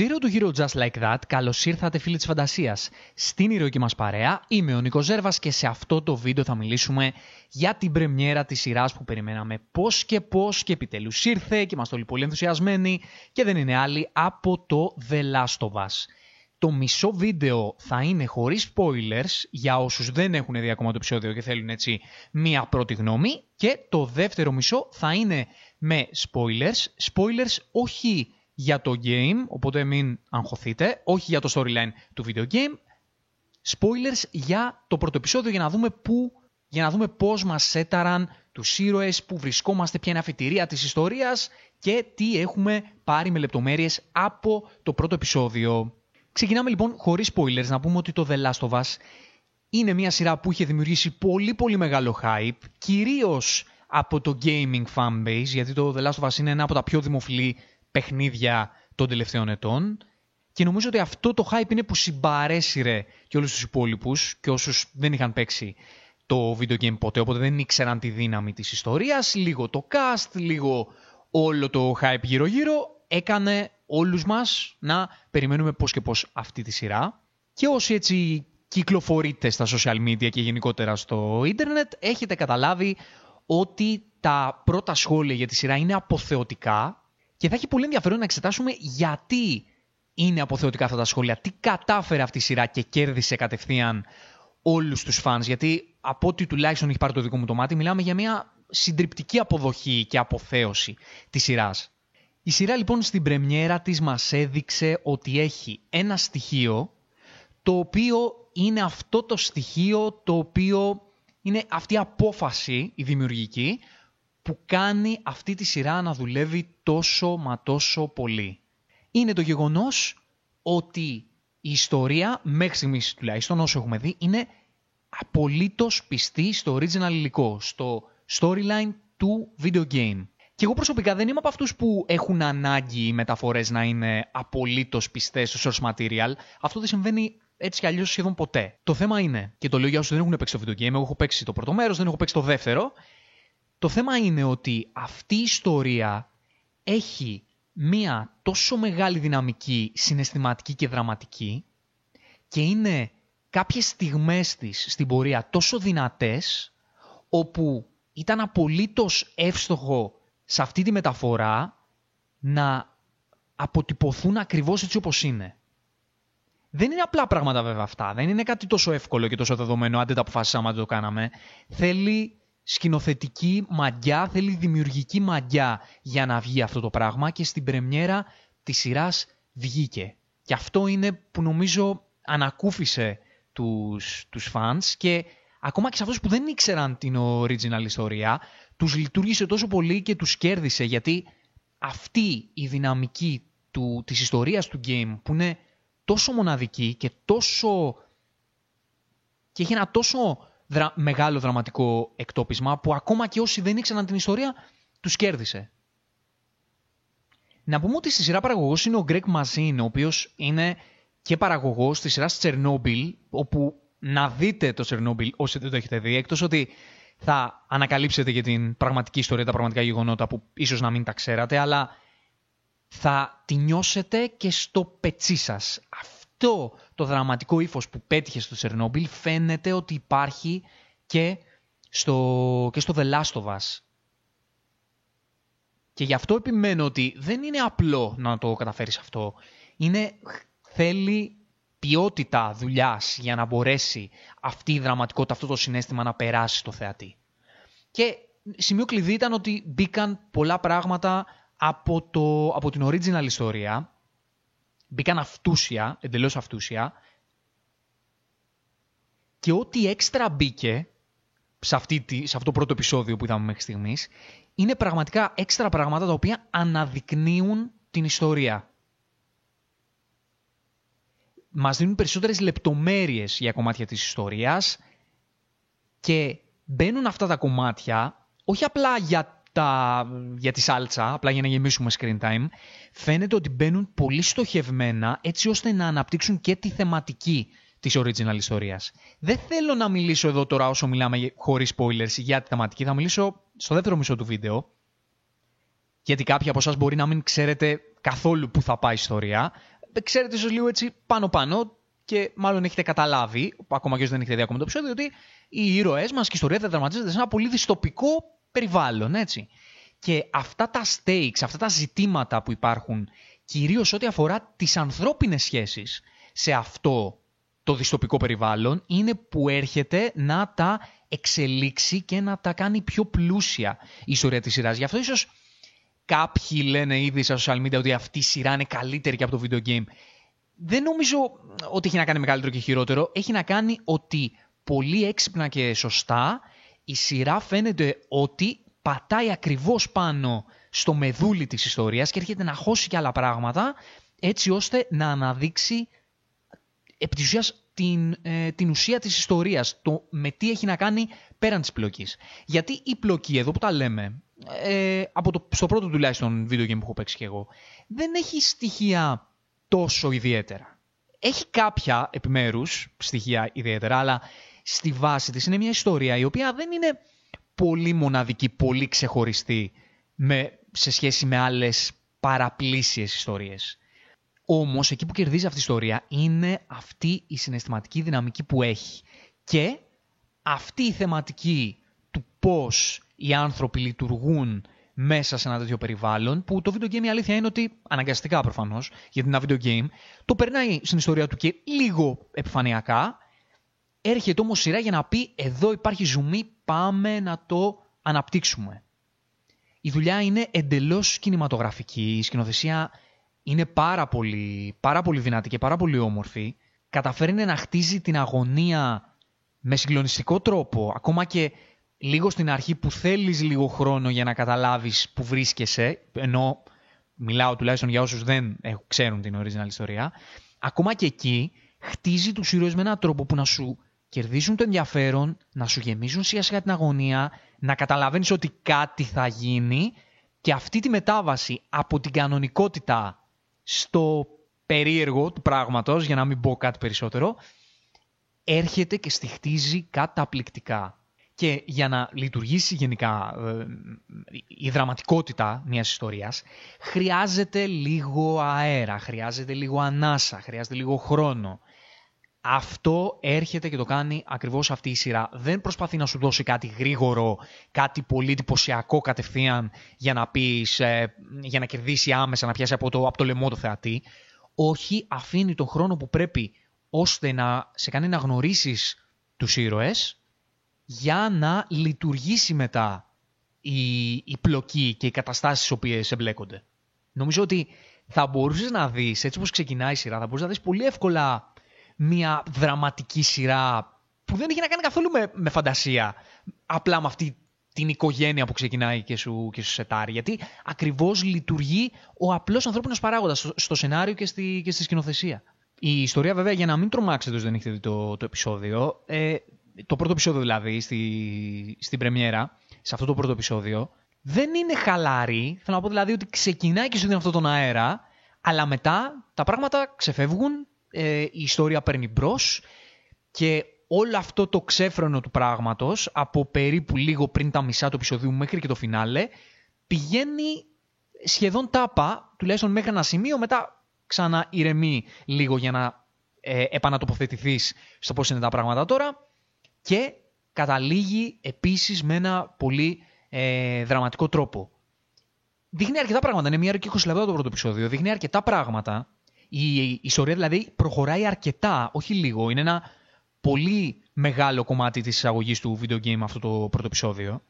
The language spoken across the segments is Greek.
Zero του Hero Just Like That, καλώς ήρθατε φίλοι της φαντασίας. Στην ηρωική μας παρέα, είμαι ο Νίκος Ζέρβας και σε αυτό το βίντεο θα μιλήσουμε για την πρεμιέρα της σειράς που περιμέναμε πώς και πώς και επιτέλους ήρθε και είμαστε όλοι πολύ ενθουσιασμένοι και δεν είναι άλλη από το The Last of Us. Το μισό βίντεο θα είναι χωρίς spoilers για όσους δεν έχουν δει ακόμα το επεισόδιο και θέλουν έτσι μία πρώτη γνώμη και το δεύτερο μισό θα είναι με spoilers. Spoilers όχι για το game, οπότε μην αγχωθείτε, όχι για το storyline του video game. Spoilers για το πρώτο επεισόδιο για να δούμε πού, για να δούμε πώς μας έταραν τους ήρωες, που βρισκόμαστε, ποια είναι αφιτηρία της ιστορίας και τι έχουμε πάρει με λεπτομέρειες από το πρώτο επεισόδιο. Ξεκινάμε λοιπόν χωρίς spoilers να πούμε ότι το The Last of Us είναι μια σειρά που είχε δημιουργήσει πολύ πολύ μεγάλο hype, κυρίως από το gaming fanbase, γιατί το The Last of Us είναι ένα από τα πιο δημοφιλή παιχνίδια των τελευταίων ετών. Και νομίζω ότι αυτό το hype είναι που συμπαρέσυρε και όλους τους υπόλοιπους και όσους δεν είχαν παίξει το video game ποτέ, οπότε δεν ήξεραν τη δύναμη της ιστορίας. Λίγο το cast, λίγο όλο το hype γύρω-γύρω έκανε όλους μας να περιμένουμε πώς και πώς αυτή τη σειρά. Και όσοι έτσι κυκλοφορείτε στα social media και γενικότερα στο ίντερνετ, έχετε καταλάβει ότι τα πρώτα σχόλια για τη σειρά είναι αποθεωτικά και θα έχει πολύ ενδιαφέρον να εξετάσουμε γιατί είναι αποθεωτικά αυτά τα σχόλια, τι κατάφερε αυτή η σειρά και κέρδισε κατευθείαν όλους τους φαν. Γιατί από ό,τι τουλάχιστον έχει πάρει το δικό μου το μάτι, μιλάμε για μια συντριπτική αποδοχή και αποθέωση της σειράς. Η σειρά λοιπόν στην πρεμιέρα της μας έδειξε ότι έχει ένα στοιχείο το οποίο είναι αυτό το στοιχείο το οποίο είναι αυτή η απόφαση, η δημιουργική, που κάνει αυτή τη σειρά να δουλεύει τόσο μα τόσο πολύ. Είναι το γεγονός ότι η ιστορία, μέχρι στιγμής τουλάχιστον όσο έχουμε δει, είναι απολύτως πιστή στο original υλικό, στο storyline του video game. Και εγώ προσωπικά δεν είμαι από αυτούς που έχουν ανάγκη οι μεταφορές να είναι απολύτως πιστές στο source material. Αυτό δεν συμβαίνει έτσι κι αλλιώς σχεδόν ποτέ. Το θέμα είναι, και το λέω για όσους δεν έχουν παίξει το video game, εγώ έχω παίξει το πρώτο μέρος, δεν έχω παίξει το δεύτερο. Το θέμα είναι ότι αυτή η ιστορία έχει μία τόσο μεγάλη δυναμική συναισθηματική και δραματική και είναι κάποιες στιγμές της στην πορεία τόσο δυνατές όπου ήταν απολύτως εύστοχο σε αυτή τη μεταφορά να αποτυπωθούν ακριβώς έτσι όπως είναι. Δεν είναι απλά πράγματα βέβαια αυτά. Δεν είναι κάτι τόσο εύκολο και τόσο δεδομένο, αν δεν τα αποφασίσαμε να το κάναμε. Θέλει σκηνοθετική μαγιά, θέλει δημιουργική μαγιά για να βγει αυτό το πράγμα και στην πρεμιέρα της σειράς βγήκε. Και αυτό είναι που νομίζω ανακούφισε τους, τους fans και ακόμα και σε αυτούς που δεν ήξεραν την original ιστορία, τους λειτουργήσε τόσο πολύ και τους κέρδισε γιατί αυτή η δυναμική του, της ιστορίας του game που είναι τόσο μοναδική και τόσο... και έχει ένα τόσο δρα... μεγάλο δραματικό εκτόπισμα που ακόμα και όσοι δεν ήξεραν την ιστορία τους κέρδισε. Να πούμε ότι στη σειρά παραγωγός είναι ο Greg Mazin, ο οποίος είναι και παραγωγός της σειράς Chernobyl, όπου να δείτε το Chernobyl όσοι δεν το έχετε δει, εκτός ότι θα ανακαλύψετε για την πραγματική ιστορία, τα πραγματικά γεγονότα που ίσως να μην τα ξέρατε, αλλά θα τη νιώσετε και στο πετσί σας. Αυτό το δραματικό ύφος που πέτυχε στο Τσερνόμπιλ φαίνεται ότι υπάρχει και στο, και στο The Last of Us. Και γι' αυτό επιμένω ότι δεν είναι απλό να το καταφέρεις αυτό. Είναι, θέλει ποιότητα δουλειάς για να μπορέσει αυτή η δραματικότητα, αυτό το συνέστημα να περάσει στο θεατή. Και σημείο κλειδί ήταν ότι μπήκαν πολλά πράγματα από, το, από την original ιστορία, μπήκαν αυτούσια, εντελώς αυτούσια, και ό,τι έξτρα μπήκε σε, αυτή, σε αυτό το πρώτο επεισόδιο που είδαμε μέχρι στιγμής, είναι πραγματικά έξτρα πράγματα τα οποία αναδεικνύουν την ιστορία. Μας δίνουν περισσότερες λεπτομέρειες για κομμάτια της ιστορίας και μπαίνουν αυτά τα κομμάτια όχι απλά για τα, για τη σάλτσα, απλά για να γεμίσουμε screen time, φαίνεται ότι μπαίνουν πολύ στοχευμένα έτσι ώστε να αναπτύξουν και τη θεματική της original ιστορίας. Δεν θέλω να μιλήσω εδώ τώρα όσο μιλάμε χωρίς spoilers για τη θεματική, θα μιλήσω στο δεύτερο μισό του βίντεο, γιατί κάποιοι από εσάς μπορεί να μην ξέρετε καθόλου που θα πάει η ιστορία. ξέρετε ίσως λίγο έτσι πάνω-πάνω και μάλλον έχετε καταλάβει, ακόμα και όσοι δεν έχετε δει ακόμα το επεισόδιο, ότι οι ήρωές μας και η ιστορία διαδραματίζεται σε ένα πολύ δυστοπικό περιβάλλον, έτσι. Και αυτά τα stakes, αυτά τα ζητήματα που υπάρχουν, κυρίως ό,τι αφορά τις ανθρώπινες σχέσεις σε αυτό το δυστοπικό περιβάλλον, είναι που έρχεται να τα εξελίξει και να τα κάνει πιο πλούσια η ιστορία της σειράς. Γι' αυτό ίσως κάποιοι λένε ήδη στα social media ότι αυτή η σειρά είναι καλύτερη και από το video game. Δεν νομίζω ότι έχει να κάνει με καλύτερο και χειρότερο. Έχει να κάνει ότι πολύ έξυπνα και σωστά η σειρά φαίνεται ότι πατάει ακριβώς πάνω στο μεδούλι της ιστορίας και έρχεται να χώσει και άλλα πράγματα έτσι ώστε να αναδείξει επί της ουσίας την, ε, την ουσία της ιστορίας, το με τι έχει να κάνει πέραν της πλοκής. Γιατί η πλοκή εδώ που τα λέμε, ε, από το, στο πρώτο τουλάχιστον βίντεο game που έχω παίξει και εγώ, δεν έχει στοιχεία τόσο ιδιαίτερα. Έχει κάποια επιμέρους στοιχεία ιδιαίτερα, αλλά στη βάση της είναι μια ιστορία η οποία δεν είναι πολύ μοναδική, πολύ ξεχωριστή με, σε σχέση με άλλες παραπλήσιες ιστορίες. Όμως εκεί που κερδίζει αυτή η ιστορία είναι αυτή η συναισθηματική δυναμική που έχει. Και αυτή η θεματική του πώς οι άνθρωποι λειτουργούν μέσα σε ένα τέτοιο περιβάλλον, που το video game η αλήθεια είναι ότι, αναγκαστικά προφανώς, γιατί είναι ένα video game, το περνάει στην ιστορία του και λίγο επιφανειακά, έρχεται όμως σειρά για να πει εδώ υπάρχει ζουμί, πάμε να το αναπτύξουμε. Η δουλειά είναι εντελώς κινηματογραφική, η σκηνοθεσία είναι πάρα πολύ, πάρα πολύ δυνατή και πάρα πολύ όμορφη. Καταφέρνει να χτίζει την αγωνία με συγκλονιστικό τρόπο, ακόμα και λίγο στην αρχή που θέλεις λίγο χρόνο για να καταλάβεις που βρίσκεσαι, ενώ μιλάω τουλάχιστον για όσους δεν ξέρουν την original ιστορία, ακόμα και εκεί χτίζει τους ήρωες με έναν τρόπο που να σου κερδίζουν το ενδιαφέρον, να σου γεμίζουν σιγά σιγά την αγωνία, να καταλαβαίνεις ότι κάτι θα γίνει και αυτή τη μετάβαση από την κανονικότητα στο περίεργο του πράγματος, για να μην πω κάτι περισσότερο, έρχεται και στοιχτίζει καταπληκτικά. Και για να λειτουργήσει γενικά ε, η δραματικότητα μιας ιστορίας, χρειάζεται λίγο αέρα, χρειάζεται λίγο ανάσα, χρειάζεται λίγο χρόνο. Αυτό έρχεται και το κάνει ακριβώς αυτή η σειρά. Δεν προσπαθεί να σου δώσει κάτι γρήγορο, κάτι πολύ εντυπωσιακό κατευθείαν για να πεις, ε, για να κερδίσει άμεσα, να πιάσει από το, από το λαιμό το θεατή. Όχι, αφήνει τον χρόνο που πρέπει ώστε να σε κάνει να γνωρίσεις τους ήρωες για να λειτουργήσει μετά η, η πλοκή και οι καταστάσεις στις οποίες εμπλέκονται. Νομίζω ότι θα μπορούσες να δεις, έτσι όπως ξεκινάει η σειρά, θα μπορούσες να δεις πολύ εύκολα μια δραματική σειρά που δεν έχει να κάνει καθόλου με, με φαντασία. Απλά με αυτή την οικογένεια που ξεκινάει και σου, και σου σετάρει. Γιατί ακριβώς λειτουργεί ο απλός ανθρώπινος παράγοντας στο, σενάριο και στη, και στη σκηνοθεσία. Η ιστορία βέβαια για να μην τρομάξετε όσοι δεν έχετε δει το, το επεισόδιο, ε, το πρώτο επεισόδιο δηλαδή στη, στην πρεμιέρα, σε αυτό το πρώτο επεισόδιο, δεν είναι χαλάρη. Θέλω να πω δηλαδή ότι ξεκινάει και σου δίνει αυτόν τον αέρα, αλλά μετά τα πράγματα ξεφεύγουν ε, η ιστορία παίρνει μπρος και όλο αυτό το ξέφρενο του πράγματος από περίπου λίγο πριν τα μισά του επεισοδίου μέχρι και το φινάλε πηγαίνει σχεδόν τάπα, τουλάχιστον μέχρι ένα σημείο, μετά ξανά ηρεμεί λίγο για να ε, επανατοποθετηθείς στο πώς είναι τα πράγματα τώρα και καταλήγει επίσης με ένα πολύ ε, δραματικό τρόπο. Δείχνει αρκετά πράγματα, είναι μία ώρα και 20 λεπτά το πρώτο επεισόδιο, δείχνει αρκετά πράγματα η ιστορία δηλαδή προχωράει αρκετά, όχι λίγο. Είναι ένα πολύ μεγάλο κομμάτι της εισαγωγής του video game αυτό το πρώτο επεισόδιο.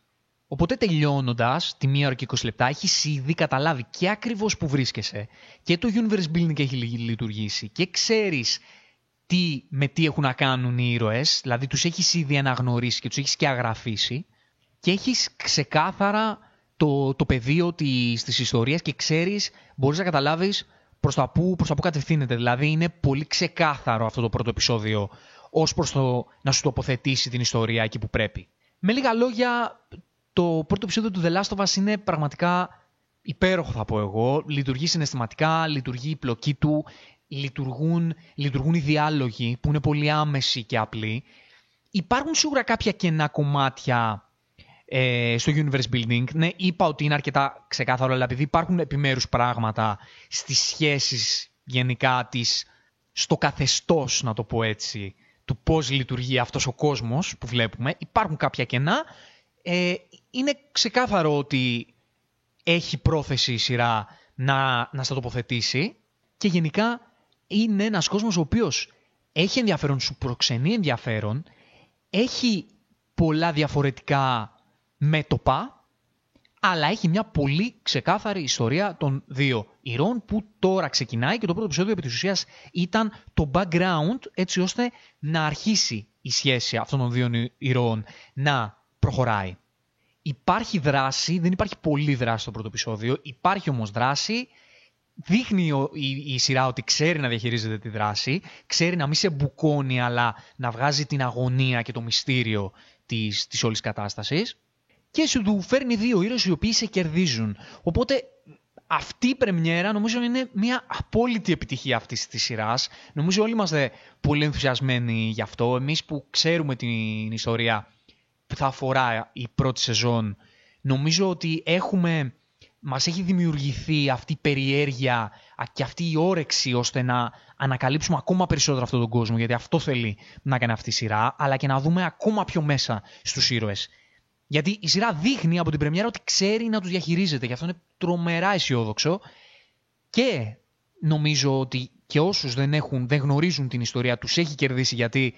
Οπότε τελειώνοντας τη μία ώρα και 20 λεπτά, έχεις ήδη καταλάβει και ακριβώς που βρίσκεσαι και το universe building έχει λειτουργήσει και ξέρεις τι, με τι έχουν να κάνουν οι ήρωες, δηλαδή τους έχεις ήδη αναγνωρίσει και τους έχεις και αγραφήσει και έχεις ξεκάθαρα το, το πεδίο της ιστορίας και ξέρεις, μπορείς να καταλάβεις προς τα που, προς τα που κατευθύνεται. Δηλαδή είναι πολύ ξεκάθαρο αυτό το πρώτο επεισόδιο ως προς το να σου τοποθετήσει την ιστορία εκεί που πρέπει. Με λίγα λόγια, το πρώτο επεισόδιο του The Last of Us είναι πραγματικά υπέροχο θα πω εγώ. Λειτουργεί συναισθηματικά, λειτουργεί η πλοκή του, λειτουργούν, λειτουργούν οι διάλογοι που είναι πολύ άμεση και απλοί. Υπάρχουν σίγουρα κάποια κενά κομμάτια ε, στο universe building. Ναι, είπα ότι είναι αρκετά ξεκάθαρο, αλλά επειδή υπάρχουν επιμέρους πράγματα στις σχέσεις γενικά της, στο καθεστώς, να το πω έτσι, του πώς λειτουργεί αυτός ο κόσμος που βλέπουμε. Υπάρχουν κάποια κενά. Ε, είναι ξεκάθαρο ότι έχει πρόθεση η σειρά να, να στα τοποθετήσει και γενικά είναι ένας κόσμος ο οποίος έχει ενδιαφέρον, σου προξενεί ενδιαφέρον, έχει πολλά διαφορετικά μέτωπα, αλλά έχει μια πολύ ξεκάθαρη ιστορία των δύο ηρώων που τώρα ξεκινάει και το πρώτο επεισόδιο επί της ουσίας ήταν το background έτσι ώστε να αρχίσει η σχέση αυτών των δύο ηρώων να προχωράει. Υπάρχει δράση, δεν υπάρχει πολύ δράση στο πρώτο επεισόδιο, υπάρχει όμως δράση, δείχνει η, η, σειρά ότι ξέρει να διαχειρίζεται τη δράση, ξέρει να μην σε μπουκώνει αλλά να βγάζει την αγωνία και το μυστήριο της, της όλης κατάστασης και σου του φέρνει δύο ήρωες οι οποίοι σε κερδίζουν. Οπότε αυτή η πρεμιέρα νομίζω είναι μια απόλυτη επιτυχία αυτής της σειράς. Νομίζω όλοι είμαστε πολύ ενθουσιασμένοι γι' αυτό. Εμείς που ξέρουμε την ιστορία που θα αφορά η πρώτη σεζόν, νομίζω ότι έχουμε, μας έχει δημιουργηθεί αυτή η περιέργεια και αυτή η όρεξη ώστε να ανακαλύψουμε ακόμα περισσότερο αυτόν τον κόσμο, γιατί αυτό θέλει να κάνει αυτή η σειρά, αλλά και να δούμε ακόμα πιο μέσα στους ήρωες. Γιατί η σειρά δείχνει από την πρεμιέρα ότι ξέρει να τους διαχειρίζεται, γι' αυτό είναι τρομερά αισιόδοξο. Και νομίζω ότι και όσους δεν, έχουν, δεν γνωρίζουν την ιστορία τους έχει κερδίσει γιατί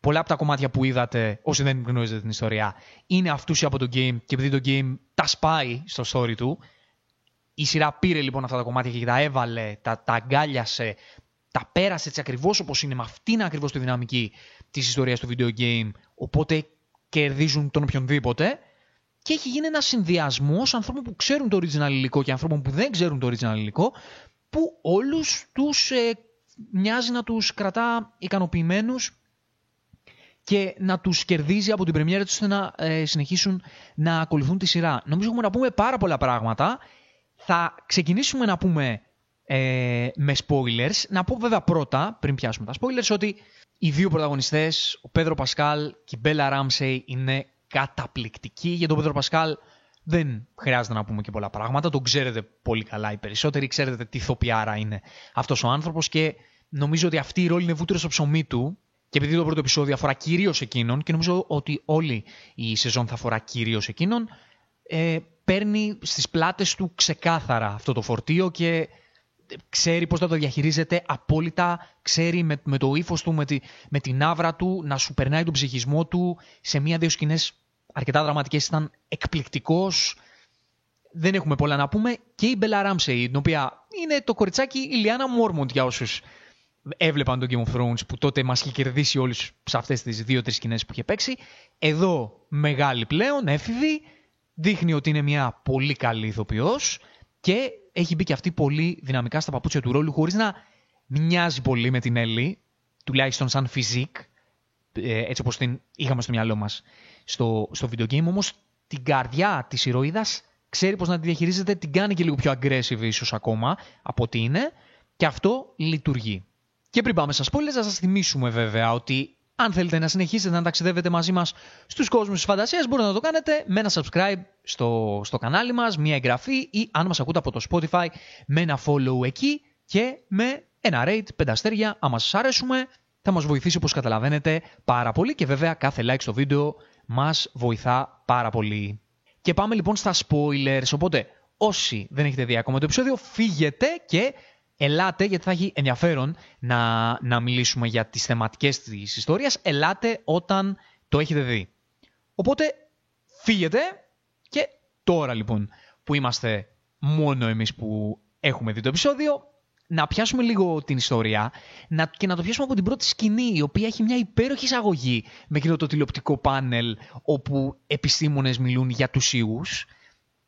πολλά από τα κομμάτια που είδατε, όσοι δεν γνωρίζετε την ιστορία, είναι αυτούσια από το game. Και επειδή το game τα σπάει στο story του, η σειρά πήρε λοιπόν αυτά τα κομμάτια και τα έβαλε, τα, τα αγκάλιασε, τα πέρασε έτσι ακριβώς όπως είναι, με αυτήν ακριβώς τη δυναμική της ιστορίας του video game, οπότε κερδίζουν τον οποιονδήποτε και έχει γίνει ένας συνδυασμός ανθρώπων που ξέρουν το original υλικό και ανθρώπων που δεν ξέρουν το original υλικό που όλους τους ε, μοιάζει να τους κρατά ικανοποιημένους και να τους κερδίζει από την πρεμιέρα τους ώστε να ε, συνεχίσουν να ακολουθούν τη σειρά. Νομίζω έχουμε να πούμε πάρα πολλά πράγματα. Θα ξεκινήσουμε να πούμε ε, με spoilers. Να πω βέβαια πρώτα, πριν πιάσουμε τα spoilers, ότι οι δύο πρωταγωνιστές, ο Πέδρο Πασκάλ και η Μπέλα Ράμσεϊ, είναι καταπληκτικοί. Για τον Πέδρο Πασκάλ δεν χρειάζεται να πούμε και πολλά πράγματα. Τον ξέρετε πολύ καλά οι περισσότεροι. Ξέρετε τι ηθοποιάρα είναι αυτός ο άνθρωπος και νομίζω ότι αυτή η ρόλη είναι βούτυρος στο ψωμί του. Και επειδή το πρώτο επεισόδιο αφορά κυρίως εκείνον, και νομίζω ότι όλη η σεζόν θα αφορά κυρίως εκείνον, ε, παίρνει στις πλάτες του ξεκάθαρα αυτό το φορτίο και ξέρει πώς θα το διαχειρίζεται απόλυτα, ξέρει με, με το ύφος του, με, τη, με την άβρα του, να σου περνάει τον ψυχισμό του. Σε μία-δύο σκηνές αρκετά δραματικές ήταν εκπληκτικός. Δεν έχουμε πολλά να πούμε. Και η Μπέλα Ράμσεϊ, την οποία είναι το κοριτσάκι Ιλιάνα Μόρμοντ για όσους έβλεπαν τον Game of Thrones που τότε μας είχε κερδίσει όλους σε αυτές τις δύο-τρεις σκηνές που είχε παίξει. Εδώ μεγάλη πλέον, έφηβη, δείχνει ότι είναι μια πολύ καλή ηθοποιός και έχει μπει και αυτή πολύ δυναμικά στα παπούτσια του ρόλου χωρίς να μοιάζει πολύ με την Έλλη, τουλάχιστον σαν φυσικ, ε, έτσι όπως την είχαμε στο μυαλό μας στο, στο video game, όμως την καρδιά της ηρωίδας ξέρει πώς να τη διαχειρίζεται, την κάνει και λίγο πιο aggressive ίσως ακόμα από ό,τι είναι και αυτό λειτουργεί. Και πριν πάμε στα spoilers, να σας θυμίσουμε βέβαια ότι αν θέλετε να συνεχίσετε να ταξιδεύετε μαζί μας στους κόσμους της φαντασίας, μπορείτε να το κάνετε με ένα subscribe στο, στο κανάλι μας, μια εγγραφή ή αν μας ακούτε από το Spotify με ένα follow εκεί και με ένα rate, πέντε αστέρια, άμα σας αρέσουμε, θα μας βοηθήσει όπως καταλαβαίνετε πάρα πολύ και βέβαια κάθε like στο βίντεο μας βοηθά πάρα πολύ. Και πάμε λοιπόν στα spoilers, οπότε όσοι δεν έχετε δει ακόμα το επεισόδιο, φύγετε και ελάτε, γιατί θα έχει ενδιαφέρον να, να μιλήσουμε για τις θεματικές της ιστορίας, ελάτε όταν το έχετε δει. Οπότε φύγετε και τώρα λοιπόν που είμαστε μόνο εμείς που έχουμε δει το επεισόδιο, να πιάσουμε λίγο την ιστορία να, και να το πιάσουμε από την πρώτη σκηνή, η οποία έχει μια υπέροχη εισαγωγή με εκείνο το τηλεοπτικό πάνελ όπου επιστήμονες μιλούν για τους ιούς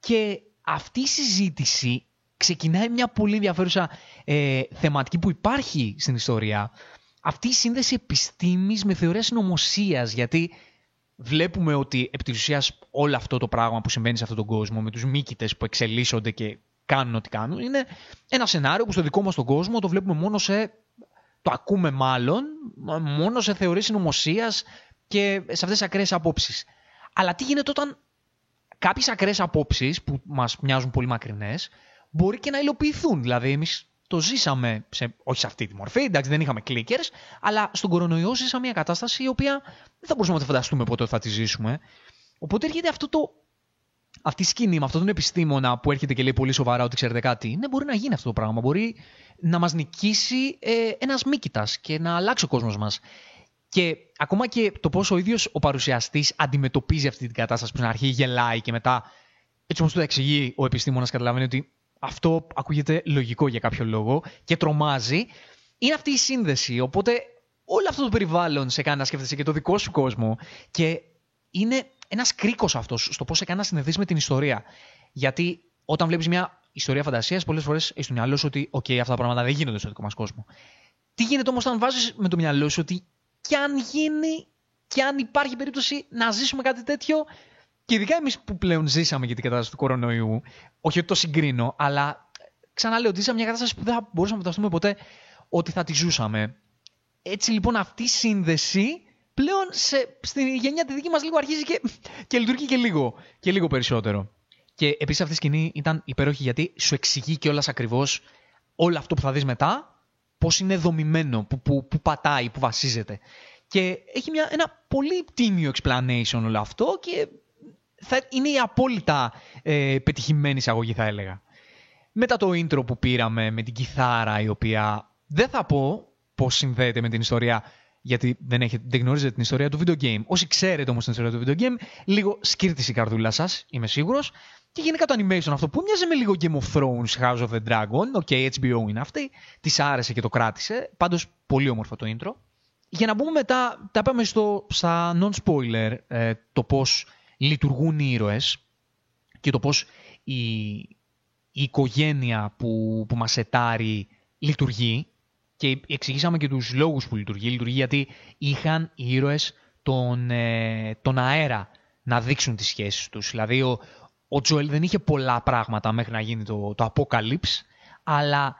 και αυτή η συζήτηση ξεκινάει μια πολύ ενδιαφέρουσα ε, θεματική που υπάρχει στην ιστορία. Αυτή η σύνδεση επιστήμης με θεωρία συνωμοσίας, γιατί βλέπουμε ότι επί της ουσίας όλο αυτό το πράγμα που συμβαίνει σε αυτόν τον κόσμο, με τους μήκητες που εξελίσσονται και κάνουν ό,τι κάνουν, είναι ένα σενάριο που στο δικό μας τον κόσμο το βλέπουμε μόνο σε... το ακούμε μάλλον, μόνο σε θεωρίες συνωμοσίας και σε αυτές τις ακραίες απόψεις. Αλλά τι γίνεται όταν κάποιες ακραίες απόψεις που μας μοιάζουν πολύ μακρινές μπορεί και να υλοποιηθούν. Δηλαδή, εμείς το ζήσαμε, σε, όχι σε αυτή τη μορφή, εντάξει δεν είχαμε clickers, αλλά στον κορονοϊό ζήσαμε μια κατάσταση η οποία δεν θα μπορούσαμε να τη φανταστούμε πότε θα τη ζήσουμε. Οπότε έρχεται αυτό το, αυτή η σκηνή με αυτόν τον επιστήμονα που έρχεται και λέει πολύ σοβαρά ότι ξέρετε κάτι, ναι μπορεί να γίνει αυτό το πράγμα, μπορεί να μας νικήσει ε, ένας μύκητας και να αλλάξει ο κόσμος μας. Και ακόμα και το πόσο ο ίδιος ο παρουσιαστής αντιμετωπίζει αυτή την κατάσταση που στην αρχή γελάει και μετά έτσι όπως το εξηγεί ο επιστήμονας καταλαβαίνει ότι αυτό ακούγεται λογικό για κάποιο λόγο και τρομάζει. Είναι αυτή η σύνδεση. Οπότε όλο αυτό το περιβάλλον σε κάνει να σκέφτεσαι και το δικό σου κόσμο. Και είναι ένας κρίκος αυτός στο πώς σε κάνει να συνδεθεί με την ιστορία. Γιατί όταν βλέπεις μια ιστορία φαντασίας, πολλές φορές έχεις στο μυαλό σου ότι OK, αυτά τα πράγματα δεν γίνονται στο δικό μας κόσμο. Τι γίνεται όμως όταν βάζεις με το μυαλό σου ότι κι αν γίνει, κι αν υπάρχει περίπτωση να ζήσουμε κάτι τέτοιο, και ειδικά εμείς που πλέον ζήσαμε για την κατάσταση του κορονοϊού, όχι ότι το συγκρίνω, αλλά ξαναλέω ότι ζήσαμε μια κατάσταση που δεν θα μπορούσαμε να φανταστούμε ποτέ ότι θα τη ζούσαμε. Έτσι λοιπόν αυτή η σύνδεση πλέον σε, στη γενιά τη δική μας λίγο αρχίζει και, και λειτουργεί και λίγο, και λίγο περισσότερο. Και επίσης αυτή η σκηνή ήταν υπέροχη γιατί σου εξηγεί και όλα ακριβώς όλο αυτό που θα δεις μετά, πώς είναι δομημένο, που, που, που πατάει, που βασίζεται. Και έχει μια, ένα πολύ τίμιο explanation όλο αυτό και θα είναι η απόλυτα ε, πετυχημένη εισαγωγή θα έλεγα. Μετά το intro που πήραμε με την κιθάρα η οποία δεν θα πω πώς συνδέεται με την ιστορία γιατί δεν, έχετε, δεν γνωρίζετε την ιστορία του video game. Όσοι ξέρετε όμως την ιστορία του video game, λίγο σκύρτησε η καρδούλα σας, είμαι σίγουρος. Και γενικά το animation αυτό που μοιάζει με λίγο Game of Thrones, House of the Dragon, ok, HBO είναι αυτή, της άρεσε και το κράτησε, πάντως πολύ όμορφο το intro. Για να μπούμε μετά, τα πάμε στο, στα non-spoiler, ε, το πώς λειτουργούν οι ήρωες και το πώς η, η οικογένεια που, που μας ετάρει λειτουργεί και εξηγήσαμε και τους λόγους που λειτουργεί. Λειτουργεί γιατί είχαν οι ήρωες τον, ε, τον αέρα να δείξουν τις σχέσεις τους. Δηλαδή ο, ο Τζοέλ δεν είχε πολλά πράγματα μέχρι να γίνει το, το Apocalypse, αλλά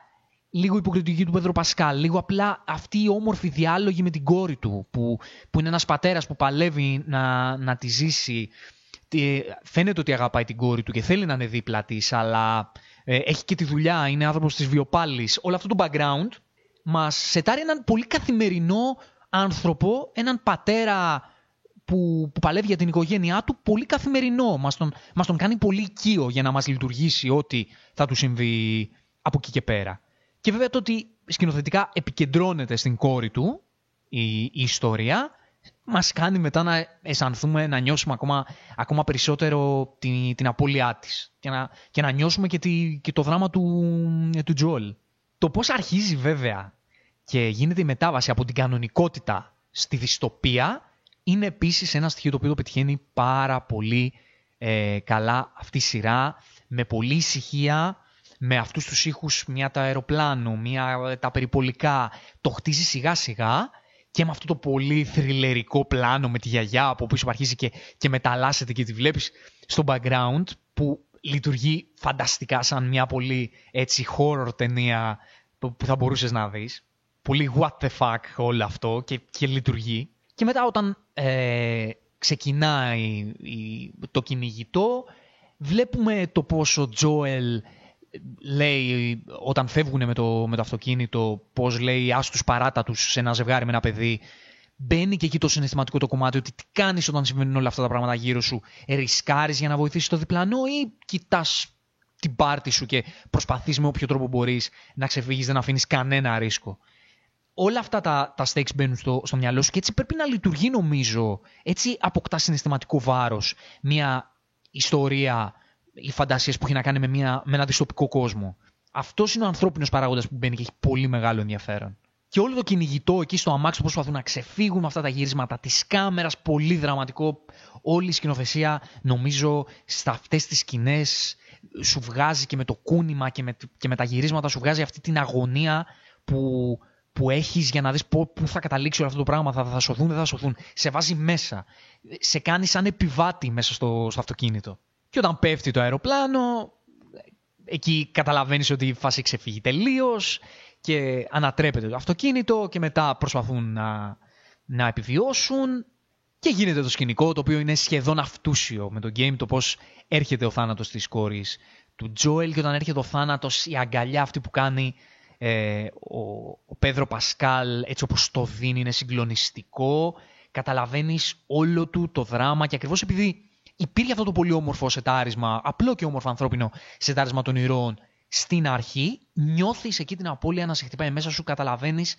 λίγο υποκριτική του Πέδρο Πασκάλ, λίγο απλά αυτή η όμορφη διάλογη με την κόρη του, που, που είναι ένας πατέρας που παλεύει να, να τη ζήσει. Φαίνεται ότι αγαπάει την κόρη του και θέλει να είναι δίπλα της, αλλά ε, έχει και τη δουλειά, είναι άνθρωπος της βιοπάλης. Όλο αυτό το background μας σετάρει έναν πολύ καθημερινό άνθρωπο, έναν πατέρα που, που παλεύει για την οικογένειά του, πολύ καθημερινό. Μας τον, μας τον κάνει πολύ οικείο για να μας λειτουργήσει ό,τι θα του συμβεί από εκεί και πέρα. Και βέβαια το ότι σκηνοθετικά επικεντρώνεται στην κόρη του η, η ιστορία, μας κάνει μετά να αισθανθούμε, να νιώσουμε ακόμα, ακόμα περισσότερο την, την απώλειά της και να, και να νιώσουμε και, τη, και το δράμα του, του Τζοέλ. Το πώς αρχίζει βέβαια και γίνεται η μετάβαση από την κανονικότητα στη δυστοπία είναι επίσης ένα στοιχείο το οποίο το πετυχαίνει πάρα πολύ ε, καλά αυτή η σειρά με πολλή ησυχία, με αυτούς τους ήχους μια τα αεροπλάνου, μια τα περιπολικά, το χτίζει σιγά σιγά και με αυτό το πολύ θρυλερικό πλάνο με τη γιαγιά από πίσω αρχίζει και, και μεταλλάσσεται και τη βλέπεις στο background που λειτουργεί φανταστικά σαν μια πολύ έτσι horror ταινία που θα μπορούσες να δεις. Πολύ what the fuck όλο αυτό και, και λειτουργεί. Και μετά όταν ε, ξεκινάει το κυνηγητό, βλέπουμε το πόσο Τζόελ λέει όταν φεύγουν με το, με το αυτοκίνητο, πώς λέει ας τους παράτα τους σε ένα ζευγάρι με ένα παιδί, μπαίνει και εκεί το συναισθηματικό το κομμάτι ότι τι κάνεις όταν συμβαίνουν όλα αυτά τα πράγματα γύρω σου, ρισκάρεις για να βοηθήσεις το διπλανό ή κοιτάς την πάρτη σου και προσπαθείς με όποιο τρόπο μπορείς να ξεφύγεις, δεν αφήνεις κανένα ρίσκο. Όλα αυτά τα, τα stakes μπαίνουν στο, στο μυαλό σου και έτσι πρέπει να λειτουργεί νομίζω. Έτσι αποκτάς συναισθηματικό βάρος μια ιστορία ή φαντασίες που έχει να κάνει με, μια, με ένα δυστοπικό κόσμο. Αυτός είναι ο ανθρώπινος παράγοντας που μπαίνει και έχει πολύ μεγάλο ενδιαφέρον. Και όλο το κυνηγητό εκεί στο αμάξι που προσπαθούν να ξεφύγουν με αυτά τα γυρίσματα της κάμερας, πολύ δραματικό. Όλη η σκηνοθεσία, νομίζω, σε αυτές τις σκηνές σου βγάζει και με το κούνημα και με, και με τα γυρίσματα σου βγάζει αυτή την αγωνία που, που έχεις για να δεις πού θα καταλήξει όλο αυτό το πράγμα, θα, θα σωθούν, δεν θα σωθούν. Σε βάζει μέσα. Σε κάνει σαν επιβάτη μέσα στο, στο αυτοκίνητο. Και όταν πέφτει το αεροπλάνο, εκεί καταλαβαίνεις ότι η φάση ξεφύγει τελείως και ανατρέπεται το αυτοκίνητο και μετά προσπαθούν να, να επιβιώσουν και γίνεται το σκηνικό το οποίο είναι σχεδόν αυτούσιο με το game το πώς έρχεται ο θάνατος της κόρης του Τζόελ και όταν έρχεται ο θάνατος η αγκαλιά αυτή που κάνει ε, ο, ο Πέδρο Πασκάλ έτσι όπως το δίνει είναι συγκλονιστικό. Καταλαβαίνεις όλο του το δράμα και ακριβώς επειδή υπήρχε αυτό το πολύ όμορφο σετάρισμα, απλό και όμορφο ανθρώπινο σετάρισμα των ηρώων στην αρχή, νιώθεις εκεί την απώλεια να σε χτυπάει μέσα σου, καταλαβαίνεις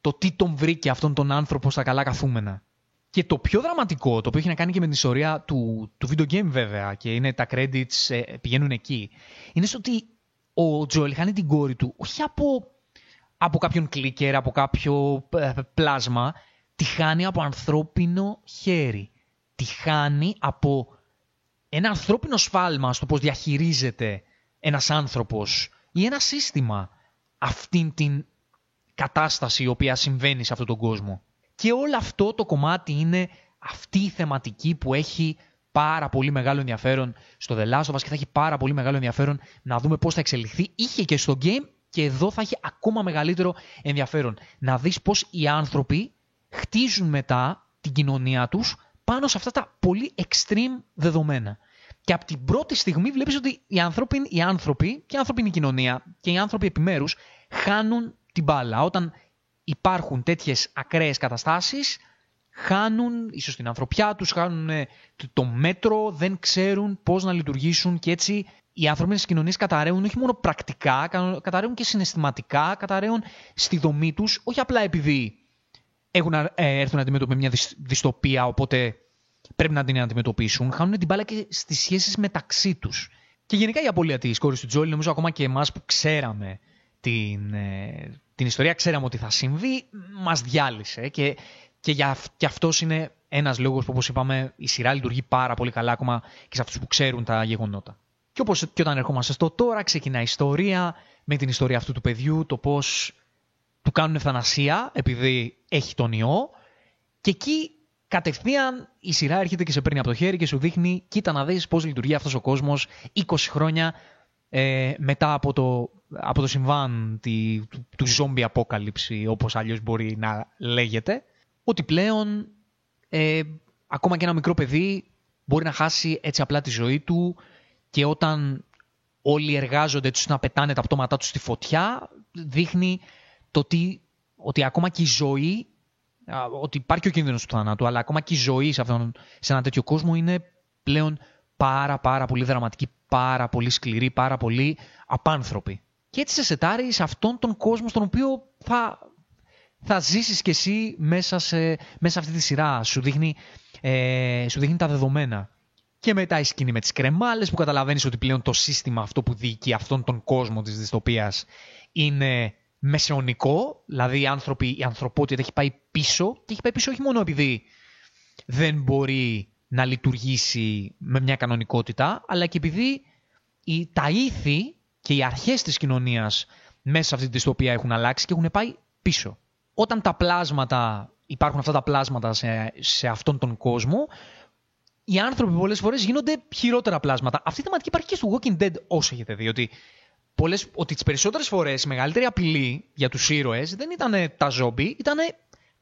το τι τον βρήκε αυτόν τον άνθρωπο στα καλά καθούμενα. Και το πιο δραματικό, το οποίο έχει να κάνει και με την ιστορία του, του video game βέβαια και είναι τα credits ε, πηγαίνουν εκεί, είναι στο ότι ο Τζοέλ χάνει την κόρη του όχι από, από κάποιον κλίκερ, από κάποιο ε, πλάσμα, τη χάνει από ανθρώπινο χέρι. Τη χάνει από ένα ανθρώπινο σφάλμα στο πώς διαχειρίζεται ένας άνθρωπος ή ένα σύστημα αυτήν την κατάσταση η οποία συμβαίνει σε αυτόν τον κόσμο. Και όλο αυτό το κομμάτι είναι αυτή η θεματική που έχει πάρα πολύ μεγάλο ενδιαφέρον στο The Last of Us και θα έχει πάρα πολύ μεγάλο ενδιαφέρον να δούμε πώς θα εξελιχθεί. Είχε και στο game και εδώ θα έχει ακόμα μεγαλύτερο ενδιαφέρον. Να δεις πώς οι άνθρωποι χτίζουν μετά την κοινωνία τους πάνω σε αυτά τα πολύ extreme δεδομένα. Και από την πρώτη στιγμή βλέπεις ότι οι άνθρωποι, οι άνθρωποι και η ανθρώπινη κοινωνία και οι άνθρωποι επιμέρους χάνουν την μπάλα. Όταν υπάρχουν τέτοιες ακραίες καταστάσεις, χάνουν ίσως την ανθρωπιά τους, χάνουν ε, το μέτρο, δεν ξέρουν πώς να λειτουργήσουν και έτσι οι ανθρώπινες κοινωνίες καταραίουν όχι μόνο πρακτικά, καταραίουν και συναισθηματικά, καταραίουν στη δομή τους, όχι απλά επειδή έχουν ε, έρθουν να αντιμετωπίσουν μια δυστοπία, οπότε πρέπει να την αντιμετωπίσουν, χάνουν την μπάλα και στις σχέσεις μεταξύ τους. Και γενικά η απώλεια της κόρης του Τζόλι, νομίζω ακόμα και εμάς που ξέραμε την, ε, την ιστορία, ξέραμε ότι θα συμβεί, μας διάλυσε και, και, για, και αυτός είναι ένας λόγος που όπως είπαμε η σειρά λειτουργεί πάρα πολύ καλά ακόμα και σε αυτούς που ξέρουν τα γεγονότα. Και όπως και όταν ερχόμαστε στο τώρα ξεκινά η ιστορία με την ιστορία αυτού του παιδιού, το πώς του κάνουν ευθανασία επειδή έχει τον ιό και εκεί κατευθείαν η σειρά έρχεται και σε παίρνει από το χέρι και σου δείχνει κοίτα να δεις πώς λειτουργεί αυτός ο κόσμος 20 χρόνια ε, μετά από το, από το συμβάν τη, του, του zombie απόκαλυψη όπως αλλιώς μπορεί να λέγεται ότι πλέον ε, ακόμα και ένα μικρό παιδί μπορεί να χάσει έτσι απλά τη ζωή του και όταν όλοι εργάζονται έτσι να πετάνε τα πτώματά τους στη φωτιά δείχνει το ότι, ότι ακόμα και η ζωή ότι υπάρχει ο κίνδυνος του θανάτου αλλά ακόμα και η ζωή σε, αυτόν, σε ένα τέτοιο κόσμο είναι πλέον πάρα πάρα πολύ δραματική, πάρα πολύ σκληρή, πάρα πολύ απάνθρωπη. Και έτσι σε σετάρει σε αυτόν τον κόσμο στον οποίο θα, θα ζήσεις κι εσύ μέσα σε, μέσα αυτή τη σειρά. Σου δείχνει, ε, σου δείχνει τα δεδομένα. Και μετά η σκηνή με τις κρεμάλες που καταλαβαίνεις ότι πλέον το σύστημα αυτό που διοικεί αυτόν τον κόσμο της δυστοπίας είναι μεσαιωνικό, δηλαδή οι άνθρωποι, η ανθρωπότητα έχει πάει πίσω και έχει πάει πίσω όχι μόνο επειδή δεν μπορεί να λειτουργήσει με μια κανονικότητα, αλλά και επειδή οι, τα ήθη και οι αρχές της κοινωνίας μέσα σε αυτή τη δυστοπία έχουν αλλάξει και έχουν πάει πίσω. Όταν τα πλάσματα, υπάρχουν αυτά τα πλάσματα σε, σε αυτόν τον κόσμο, οι άνθρωποι πολλές φορές γίνονται χειρότερα πλάσματα. Αυτή η θεματική υπάρχει και στο Walking Dead όσο έχετε δει, ότι, πολλές, ότι τις περισσότερες φορές η μεγαλύτερη απειλή για τους ήρωες δεν ήταν τα ζόμπι, ήταν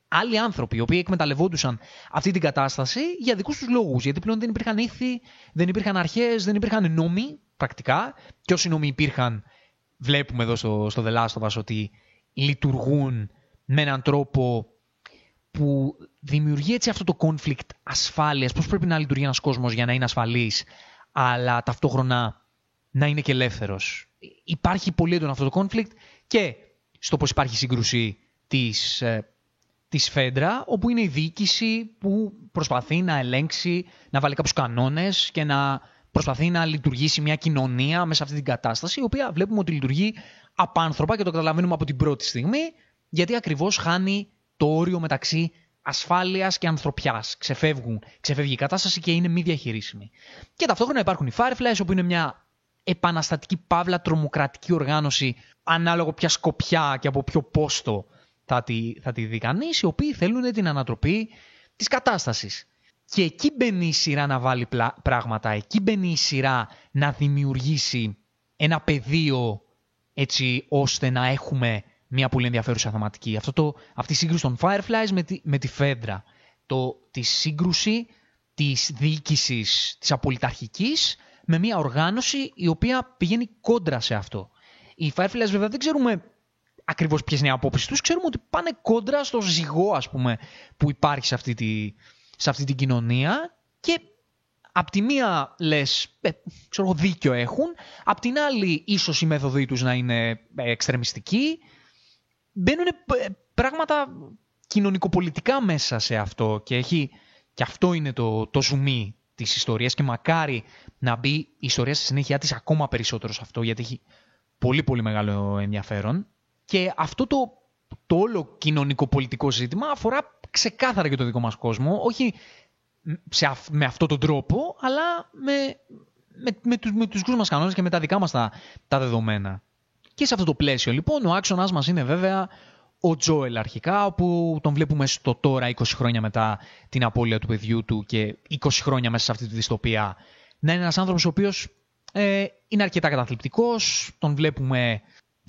άλλοι άνθρωποι οι οποίοι εκμεταλλευόντουσαν αυτή την κατάσταση για δικούς τους λόγους. Γιατί πλέον δεν υπήρχαν ήθη, δεν υπήρχαν αρχές, δεν υπήρχαν νόμοι πρακτικά. Και όσοι νόμοι υπήρχαν, βλέπουμε εδώ στο, στο The ότι λειτουργούν με έναν τρόπο που δημιουργεί έτσι αυτό το conflict ασφάλειας, πώς πρέπει να λειτουργεί ένας κόσμος για να είναι ασφαλής, αλλά ταυτόχρονα να είναι και ελεύθερος. Υπάρχει πολύ έντονο αυτό το conflict και στο πώς υπάρχει σύγκρουση της ε, της Φέντρα, όπου είναι η διοίκηση που προσπαθεί να ελέγξει, να βάλει κάποιους κανόνες και να προσπαθεί να λειτουργήσει μια κοινωνία μέσα σε αυτή την κατάσταση, η οποία βλέπουμε ότι λειτουργεί απάνθρωπα και το καταλαβαίνουμε από την πρώτη στιγμή, γιατί ακριβώς χάνει το όριο μεταξύ ασφάλειας και ανθρωπιάς. Ξεφεύγει η κατάσταση και είναι μη διαχειρίσιμη. Και ταυτόχρονα υπάρχουν οι Fireflies, όπου είναι μια επαναστατική παύλα τρομοκρατική οργάνωση, ανάλογο ποια σκοπιά και από ποιο πόστο θα τη, θα τη δει κανείς, οι οποίοι θέλουν την ανατροπή της κατάστασης. Και εκεί μπαίνει η σειρά να βάλει πράγματα, εκεί μπαίνει η σειρά να δημιουργήσει ένα πεδίο έτσι ώστε να έχουμε μια πολύ ενδιαφέρουσα θεματική. Αυτό το, αυτή η σύγκρουση των Fireflies με τη, με τη Φέντρα. Το, τη σύγκρουση της διοίκησης της απολυταρχικής με μια οργάνωση η οποία πηγαίνει κόντρα σε αυτό. Οι Fireflies βέβαια δεν ξέρουμε ακριβώς ποιες είναι οι απόψεις τους, ξέρουμε ότι πάνε κόντρα στο ζυγό ας πούμε που υπάρχει σε αυτή, τη, σε αυτή την κοινωνία και Απ' τη μία λες, ε, ξέρω δίκιο έχουν, απ' την άλλη ίσως η μέθοδοι τους να είναι ε, εξτρεμιστική. Μπαίνουν ε, πράγματα κοινωνικοπολιτικά μέσα σε αυτό και, έχει, και αυτό είναι το, το ζουμί της ιστορίας και μακάρι να μπει η ιστορία στη συνέχεια της ακόμα περισσότερο σε αυτό γιατί έχει πολύ πολύ μεγάλο ενδιαφέρον και αυτό το, το όλο κοινωνικοπολιτικό ζήτημα αφορά ξεκάθαρα και το δικό μας κόσμο, όχι σε, με αυτόν τον τρόπο, αλλά με, με, με, τους, με τους μας κανόνες και με τα δικά μας τα, τα δεδομένα. Και σε αυτό το πλαίσιο λοιπόν ο άξονας μας είναι βέβαια ο Τζόελ αρχικά, όπου τον βλέπουμε στο τώρα 20 χρόνια μετά την απώλεια του παιδιού του και 20 χρόνια μέσα σε αυτή τη δυστοπία να είναι ένας άνθρωπος ο οποίος ε, είναι αρκετά καταθλιπτικός, τον βλέπουμε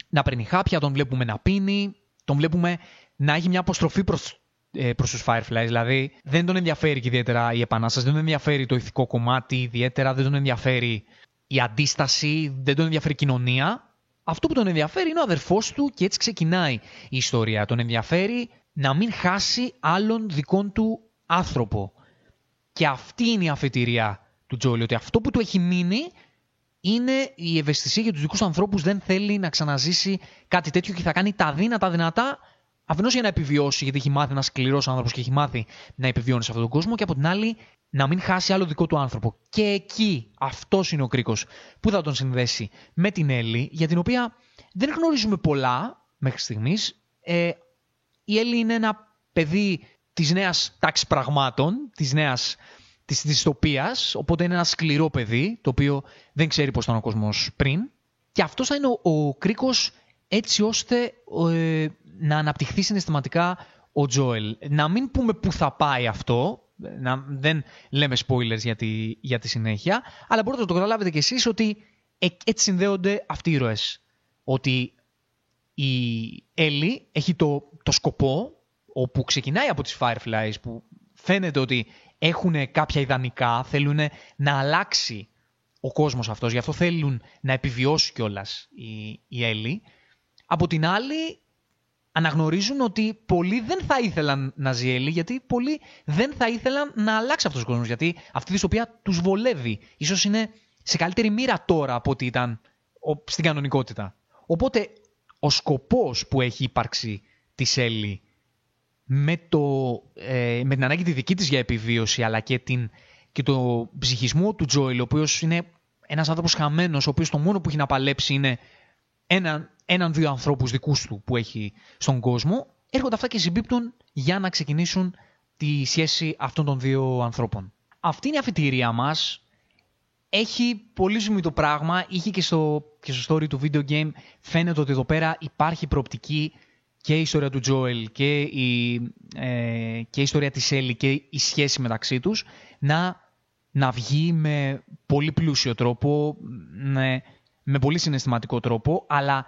να παίρνει χάπια, τον βλέπουμε να πίνει, τον βλέπουμε να έχει μια αποστροφή προς ε, προς τους Fireflies. Δηλαδή δεν τον ενδιαφέρει και ιδιαίτερα η επανάσταση, δεν τον ενδιαφέρει το ηθικό κομμάτι ιδιαίτερα, δεν τον ενδιαφέρει η αντίσταση, δεν τον ενδιαφέρει η κοινωνία. Αυτό που τον ενδιαφέρει είναι ο αδερφός του και έτσι ξεκινάει η ιστορία. Τον ενδιαφέρει να μην χάσει άλλον δικών του άνθρωπο. Και αυτή είναι η αφετηρία του Τζόλι, ότι αυτό που του έχει μείνει είναι η ευαισθησία για τους δικούς ανθρώπους, δεν θέλει να ξαναζήσει κάτι τέτοιο και θα κάνει τα δύνατα δυνατά Αφενός για να επιβιώσει, γιατί έχει μάθει ένα σκληρός άνθρωπος και έχει μάθει να επιβιώνει σε αυτόν τον κόσμο, και από την άλλη να μην χάσει άλλο δικό του άνθρωπο. Και εκεί αυτός είναι ο κρίκος που θα τον συνδέσει με την Έλλη, για την οποία δεν γνωρίζουμε πολλά μέχρι στιγμής. Ε, η Έλλη είναι ένα παιδί της νέας τάξης πραγμάτων, της νέας της δυστοπίας, οπότε είναι ένα σκληρό παιδί, το οποίο δεν ξέρει πώς ήταν ο κόσμος πριν. Και αυτός θα είναι ο, ο κρίκος έτσι ώστε ε, να αναπτυχθεί συναισθηματικά ο Τζόελ. Να μην πούμε πού θα πάει αυτό, να, δεν λέμε spoilers για τη, για τη συνέχεια, αλλά μπορείτε να το καταλάβετε κι εσείς ότι ε, έτσι συνδέονται αυτοί οι ήρωες. Ότι η Έλλη έχει το, το σκοπό, όπου ξεκινάει από τις Fireflies, που φαίνεται ότι έχουν κάποια ιδανικά, θέλουν να αλλάξει ο κόσμος αυτός, γι' αυτό θέλουν να επιβιώσει κιόλας η, η Έλλη. Από την άλλη, αναγνωρίζουν ότι πολλοί δεν θα ήθελαν να ζει Έλλη, γιατί πολλοί δεν θα ήθελαν να αλλάξει αυτός ο κόσμος. Γιατί αυτή της οποία τους βολεύει. σω είναι σε καλύτερη μοίρα τώρα από ό,τι ήταν στην κανονικότητα. Οπότε ο σκοπός που έχει υπάρξει της Έλλη με, το, ε, με την ανάγκη τη δική της για επιβίωση αλλά και, την, και το ψυχισμό του Τζόιλ ο οποίος είναι ένας άνθρωπος χαμένος ο οποίος το μόνο που έχει να παλέψει είναι έναν έναν-δύο ανθρώπους δικούς του που έχει στον κόσμο, έρχονται αυτά και συμπίπτουν για να ξεκινήσουν τη σχέση αυτών των δύο ανθρώπων. Αυτή είναι η αφιτηρία μας. Έχει πολύ ζουμί το πράγμα. Είχε και στο, και στο story του video game. Φαίνεται ότι εδώ πέρα υπάρχει προοπτική και η ιστορία του Τζόελ και η, ε, και η ιστορία της Έλλη και η σχέση μεταξύ τους να, να βγει με πολύ πλούσιο τρόπο, με, με πολύ συναισθηματικό τρόπο, αλλά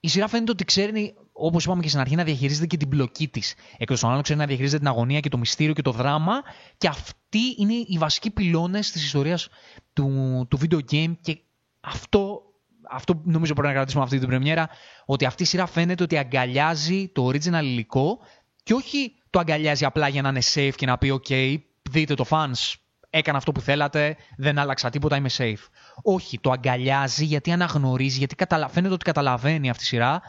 η σειρά φαίνεται ότι ξέρει, όπως είπαμε και στην αρχή, να διαχειρίζεται και την πλοκή της. Εκτός των άλλων, ξέρει να διαχειρίζεται την αγωνία και το μυστήριο και το δράμα. Και αυτοί είναι οι βασικοί πυλώνες της ιστορίας του, του video game. Και αυτό, αυτό νομίζω πρέπει να κρατήσουμε αυτή την πρεμιέρα. Ότι αυτή η σειρά φαίνεται ότι αγκαλιάζει το original υλικό και όχι το αγκαλιάζει απλά για να είναι safe και να πει: OK, δείτε το fans, έκανα αυτό που θέλατε, δεν άλλαξα τίποτα, είμαι safe. Όχι, το αγκαλιάζει γιατί αναγνωρίζει, γιατί καταλα... φαίνεται ότι καταλαβαίνει αυτή η σειρά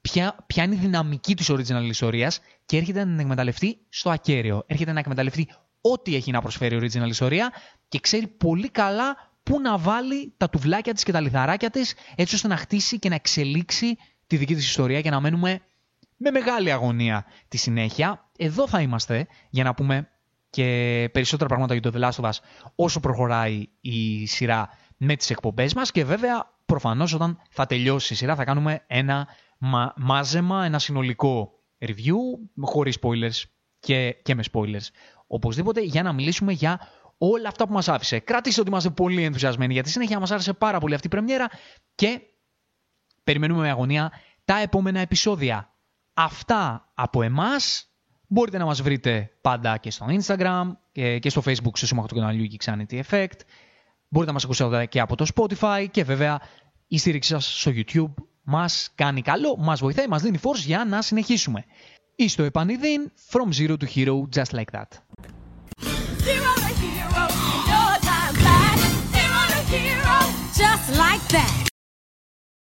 ποια, ποια είναι η δυναμική της original ιστορίας και έρχεται να την εκμεταλλευτεί στο ακέραιο. Έρχεται να εκμεταλλευτεί ό,τι έχει να προσφέρει η original ιστορία και ξέρει πολύ καλά πού να βάλει τα τουβλάκια της και τα λιθαράκια της έτσι ώστε να χτίσει και να εξελίξει τη δική της ιστορία και να μένουμε με μεγάλη αγωνία τη συνέχεια. Εδώ θα είμαστε για να πούμε και περισσότερα πράγματα για το The Last of Us όσο προχωράει η σειρά με τις εκπομπές μας και βέβαια προφανώς όταν θα τελειώσει η σειρά θα κάνουμε ένα μάζεμα, ένα συνολικό review χωρίς spoilers και, και με spoilers. Οπωσδήποτε για να μιλήσουμε για όλα αυτά που μας άφησε. Κρατήστε ότι είμαστε πολύ ενθουσιασμένοι γιατί συνέχεια μας άρεσε πάρα πολύ αυτή η πρεμιέρα και περιμένουμε με αγωνία τα επόμενα επεισόδια. Αυτά από εμάς. Μπορείτε να μας βρείτε πάντα και στο Instagram και στο Facebook στο Σύμμαχο του Καναλιού Geeksanity Effect. Μπορείτε να μας ακούσετε και από το Spotify και βέβαια Η στήριξη σας στο YouTube μας κάνει καλό, μας βοηθάει, μας δίνει force για να συνεχίσουμε. Είστε επανειδήν, from zero to hero, just like that. hero. Your time's back. They're a hero. Just like that.